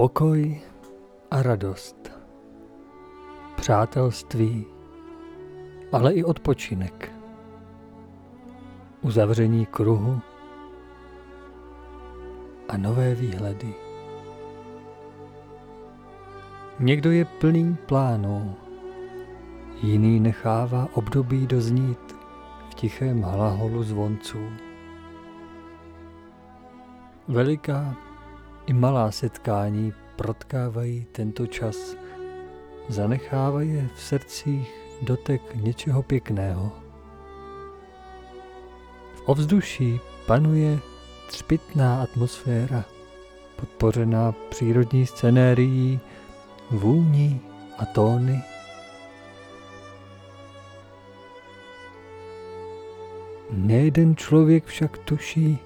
Pokoj a radost. Přátelství, ale i odpočinek. Uzavření kruhu a nové výhledy. Někdo je plný plánů, jiný nechává období doznít v tichém hlaholu zvonců. Veliká i malá setkání protkávají tento čas, zanechávají v srdcích dotek něčeho pěkného. V ovzduší panuje třpitná atmosféra, podpořená přírodní scenérií, vůní a tóny. Nejeden člověk však tuší,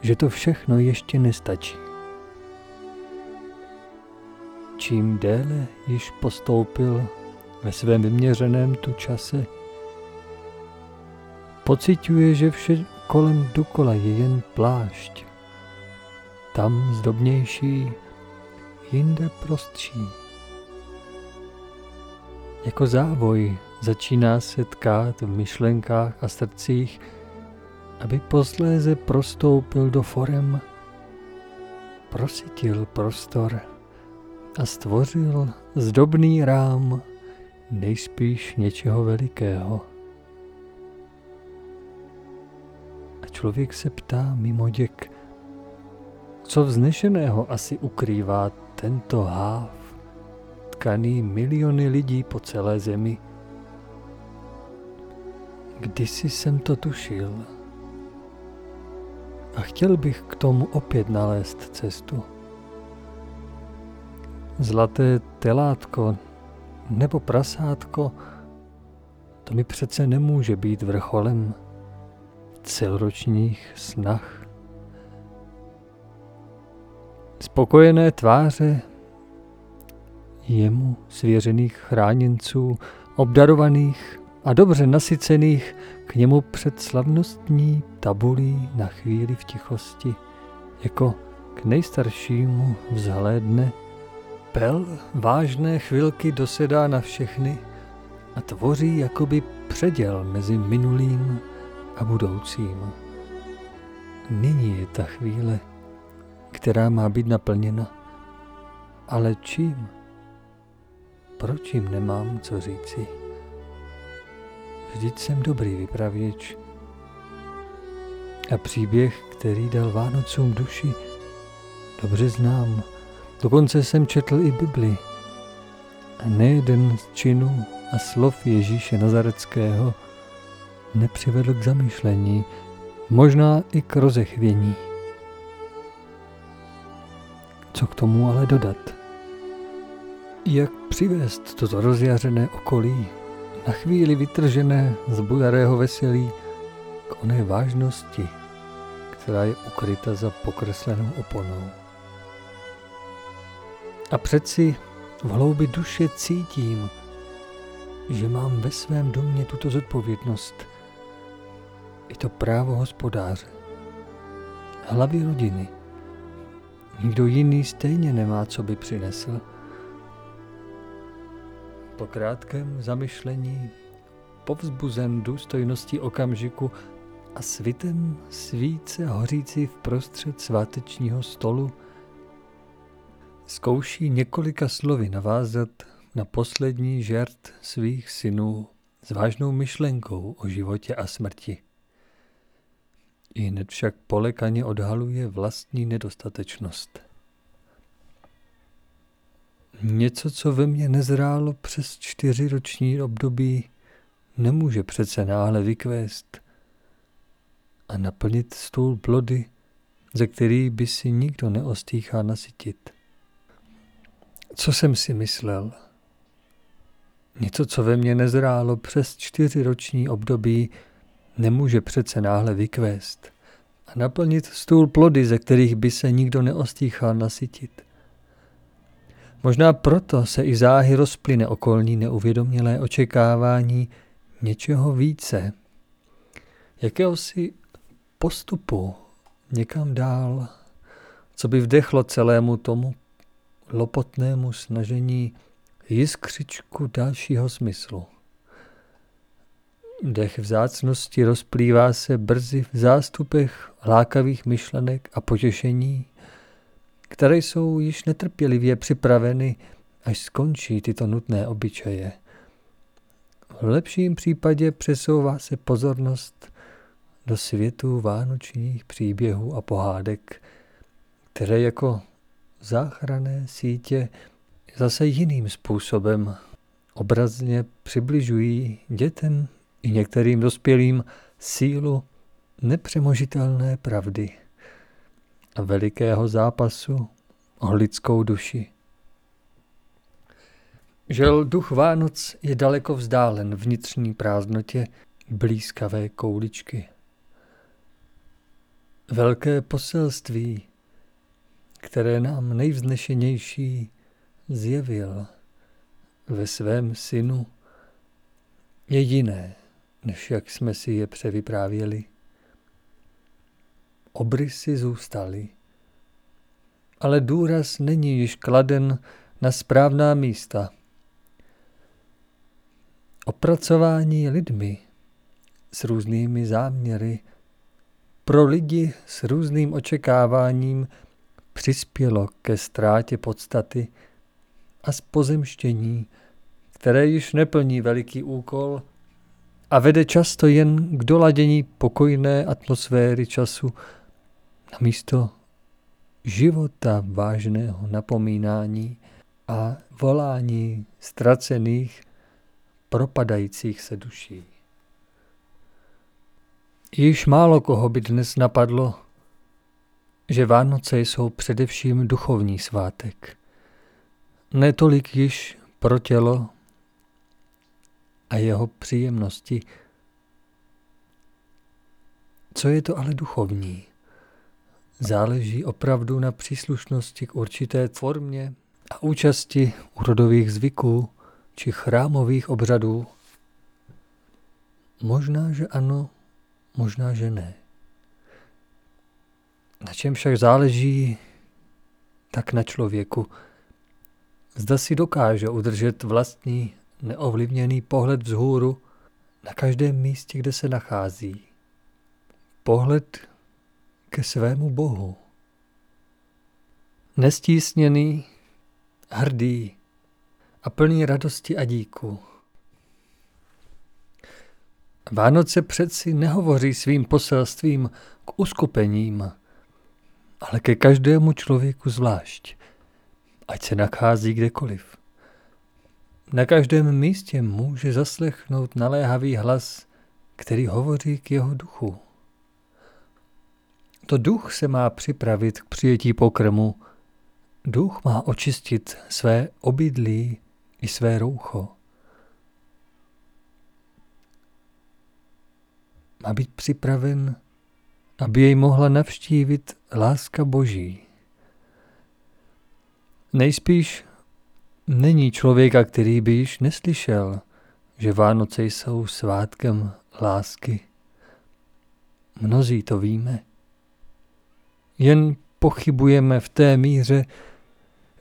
že to všechno ještě nestačí. Čím déle již postoupil ve svém vyměřeném tu čase, pociťuje, že vše kolem dokola je jen plášť. Tam zdobnější, jinde prostší. Jako závoj začíná se tkát v myšlenkách a srdcích, aby posléze prostoupil do forem, prosytil prostor a stvořil zdobný rám nejspíš něčeho velikého. A člověk se ptá mimo děk, co vznešeného asi ukrývá tento háv, tkaný miliony lidí po celé zemi. Kdysi jsem to tušil a chtěl bych k tomu opět nalézt cestu. Zlaté telátko nebo prasátko, to mi přece nemůže být vrcholem celoročních snah. Spokojené tváře jemu svěřených chráněnců, obdarovaných a dobře nasycených k němu před slavnostní tabulí na chvíli v tichosti, jako k nejstaršímu vzhlédne Pel vážné chvilky dosedá na všechny a tvoří jakoby předěl mezi minulým a budoucím. Nyní je ta chvíle, která má být naplněna. Ale čím? Proč jim nemám co říci? Vždyť jsem dobrý vypravěč. A příběh, který dal Vánocům duši, dobře znám. Dokonce jsem četl i Bibli. A nejeden z činů a slov Ježíše Nazareckého nepřivedl k zamýšlení, možná i k rozechvění. Co k tomu ale dodat? Jak přivést toto rozjařené okolí, na chvíli vytržené z bujarého veselí, k oné vážnosti, která je ukryta za pokreslenou oponou? A přeci v hloubi duše cítím, že mám ve svém domě tuto zodpovědnost. Je to právo hospodáře, hlavy rodiny. Nikdo jiný stejně nemá, co by přinesl. Po krátkém zamyšlení, povzbuzen důstojností okamžiku a svitem svíce hořící v prostřed svátečního stolu, zkouší několika slovy navázat na poslední žert svých synů s vážnou myšlenkou o životě a smrti. I hned však polekaně odhaluje vlastní nedostatečnost. Něco, co ve mně nezrálo přes čtyři roční období, nemůže přece náhle vykvést a naplnit stůl plody, ze kterých by si nikdo neostýchá nasytit. Co jsem si myslel? Něco, co ve mně nezrálo přes čtyři roční období, nemůže přece náhle vykvést a naplnit stůl plody, ze kterých by se nikdo neostýchal nasytit. Možná proto se i záhy rozplyne okolní neuvědomělé očekávání něčeho více, jakéhosi postupu někam dál, co by vdechlo celému tomu lopotnému snažení jiskřičku dalšího smyslu. Dech vzácnosti rozplývá se brzy v zástupech lákavých myšlenek a potěšení, které jsou již netrpělivě připraveny, až skončí tyto nutné obyčeje. V lepším případě přesouvá se pozornost do světu vánočních příběhů a pohádek, které jako záchranné sítě zase jiným způsobem obrazně přibližují dětem i některým dospělým sílu nepřemožitelné pravdy a velikého zápasu o lidskou duši. Žel duch Vánoc je daleko vzdálen vnitřní prázdnotě blízkavé kouličky. Velké poselství, které nám nejvznešenější zjevil ve svém synu, je jiné, než jak jsme si je převyprávěli. Obrysy zůstaly, ale důraz není již kladen na správná místa. Opracování lidmi s různými záměry pro lidi s různým očekáváním přispělo ke ztrátě podstaty a spozemštění, které již neplní veliký úkol a vede často jen k doladění pokojné atmosféry času na místo života vážného napomínání a volání ztracených, propadajících se duší. Již málo koho by dnes napadlo, že Vánoce jsou především duchovní svátek. Netolik již pro tělo a jeho příjemnosti. Co je to ale duchovní? Záleží opravdu na příslušnosti k určité formě a účasti úrodových zvyků či chrámových obřadů. Možná, že ano, možná, že ne. Na čem však záleží, tak na člověku. Zda si dokáže udržet vlastní neovlivněný pohled vzhůru na každém místě, kde se nachází. Pohled ke svému Bohu. Nestísněný, hrdý a plný radosti a díku. Vánoce přeci nehovoří svým poselstvím k uskupením, ale ke každému člověku zvlášť, ať se nachází kdekoliv. Na každém místě může zaslechnout naléhavý hlas, který hovoří k jeho duchu. To duch se má připravit k přijetí pokrmu. Duch má očistit své obydlí i své roucho. Má být připraven, aby jej mohla navštívit láska Boží. Nejspíš Není člověka, který by již neslyšel, že Vánoce jsou svátkem lásky. Mnozí to víme. Jen pochybujeme v té míře,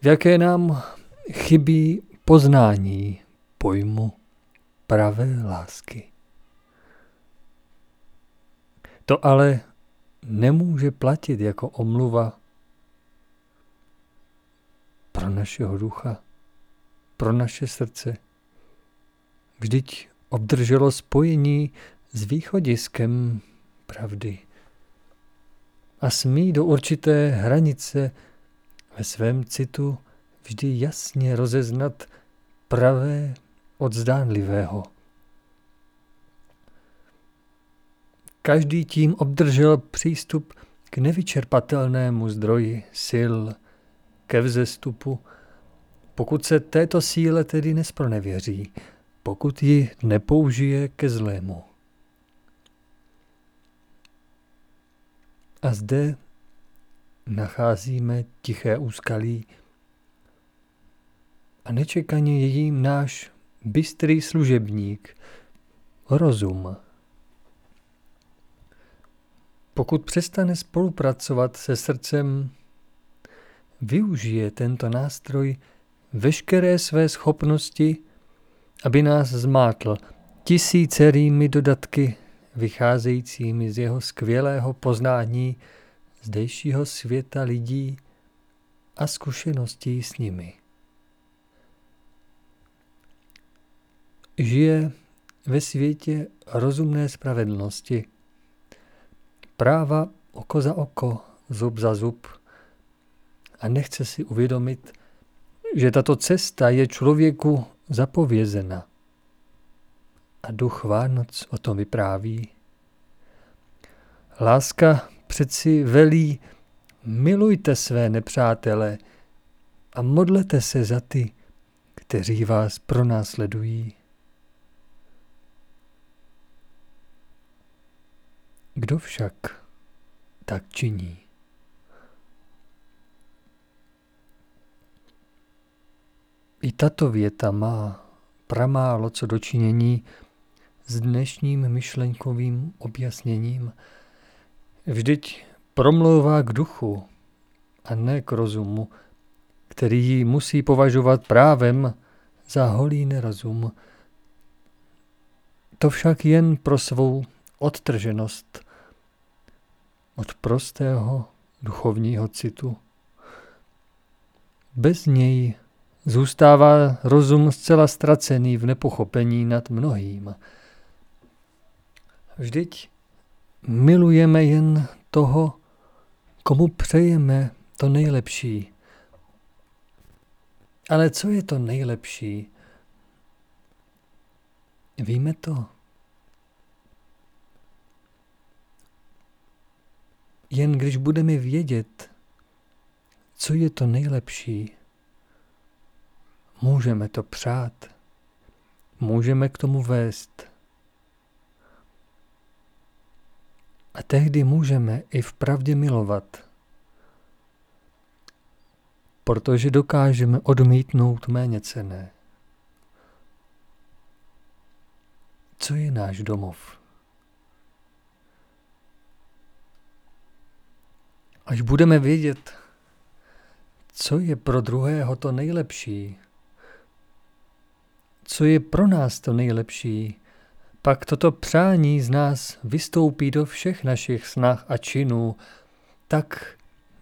v jaké nám chybí poznání pojmu pravé lásky. To ale nemůže platit jako omluva pro našeho ducha pro naše srdce. Vždyť obdrželo spojení s východiskem pravdy a smí do určité hranice ve svém citu vždy jasně rozeznat pravé od zdánlivého. Každý tím obdržel přístup k nevyčerpatelnému zdroji sil, ke vzestupu pokud se této síle tedy nespronevěří, pokud ji nepoužije ke zlému. A zde nacházíme tiché úskalí a nečekaně je jím náš bystrý služebník, rozum. Pokud přestane spolupracovat se srdcem, využije tento nástroj veškeré své schopnosti, aby nás zmátl tisícerými dodatky vycházejícími z jeho skvělého poznání zdejšího světa lidí a zkušeností s nimi. Žije ve světě rozumné spravedlnosti, práva oko za oko, zub za zub a nechce si uvědomit, že tato cesta je člověku zapovězena. A duch Vánoc o tom vypráví. Láska přeci velí, milujte své nepřátele a modlete se za ty, kteří vás pronásledují. Kdo však tak činí? I tato věta má pramálo co dočinění s dnešním myšlenkovým objasněním. Vždyť promlouvá k duchu a ne k rozumu, který ji musí považovat právem za holý nerozum. To však jen pro svou odtrženost od prostého duchovního citu. Bez něj zůstává rozum zcela ztracený v nepochopení nad mnohým. Vždyť milujeme jen toho, komu přejeme to nejlepší. Ale co je to nejlepší? Víme to. Jen když budeme vědět, co je to nejlepší, můžeme to přát, můžeme k tomu vést. A tehdy můžeme i v pravdě milovat, protože dokážeme odmítnout méně cené. Co je náš domov? Až budeme vědět, co je pro druhého to nejlepší, co je pro nás to nejlepší, pak toto přání z nás vystoupí do všech našich snah a činů, tak,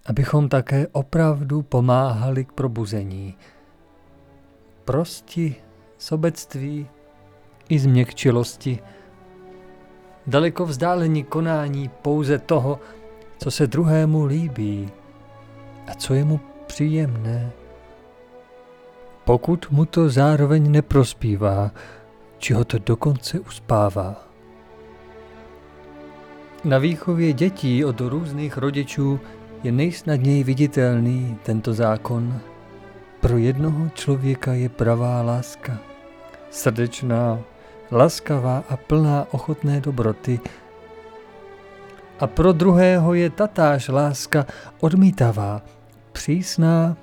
abychom také opravdu pomáhali k probuzení. Prosti, sobectví i změkčilosti, daleko vzdálení konání pouze toho, co se druhému líbí a co je mu příjemné. Pokud mu to zároveň neprospívá, či ho to dokonce uspává. Na výchově dětí od různých rodičů je nejsnadněji viditelný tento zákon. Pro jednoho člověka je pravá láska, srdečná, laskavá a plná ochotné dobroty, a pro druhého je tatáž láska odmítavá, přísná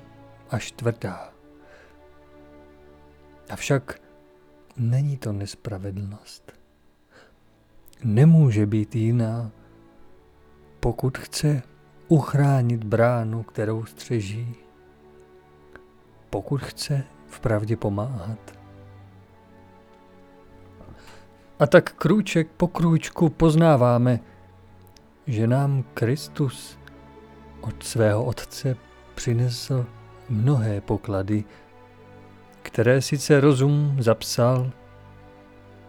až tvrdá. Avšak není to nespravedlnost. Nemůže být jiná, pokud chce uchránit bránu, kterou střeží, pokud chce v pravdě pomáhat. A tak krůček po krůčku poznáváme, že nám Kristus od svého Otce přinesl mnohé poklady, které sice rozum zapsal,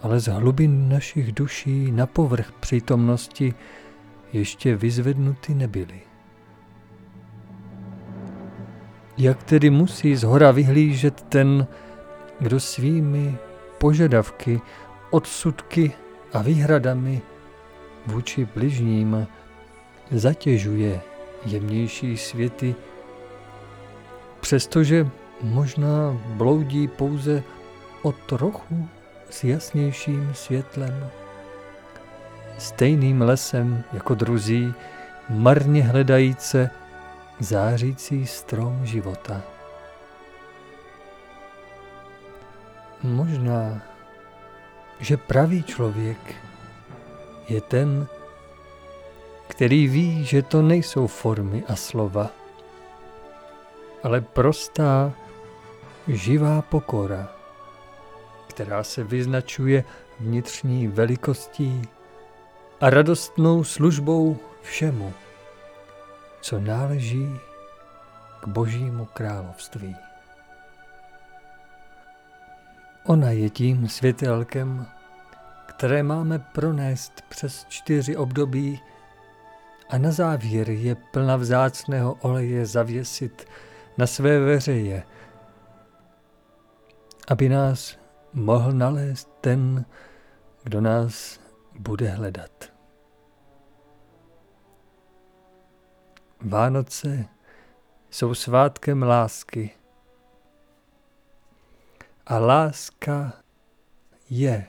ale z hlubin našich duší na povrch přítomnosti ještě vyzvednuty nebyly. Jak tedy musí z hora vyhlížet ten, kdo svými požadavky, odsudky a výhradami vůči bližním zatěžuje jemnější světy, přestože možná bloudí pouze o trochu s jasnějším světlem. Stejným lesem jako druzí, marně hledajíce zářící strom života. Možná, že pravý člověk je ten, který ví, že to nejsou formy a slova, ale prostá, živá pokora, která se vyznačuje vnitřní velikostí a radostnou službou všemu, co náleží k Božímu království. Ona je tím světelkem, které máme pronést přes čtyři období a na závěr je plna vzácného oleje zavěsit na své veřeje, aby nás mohl nalézt ten, kdo nás bude hledat. Vánoce jsou svátkem lásky. A láska je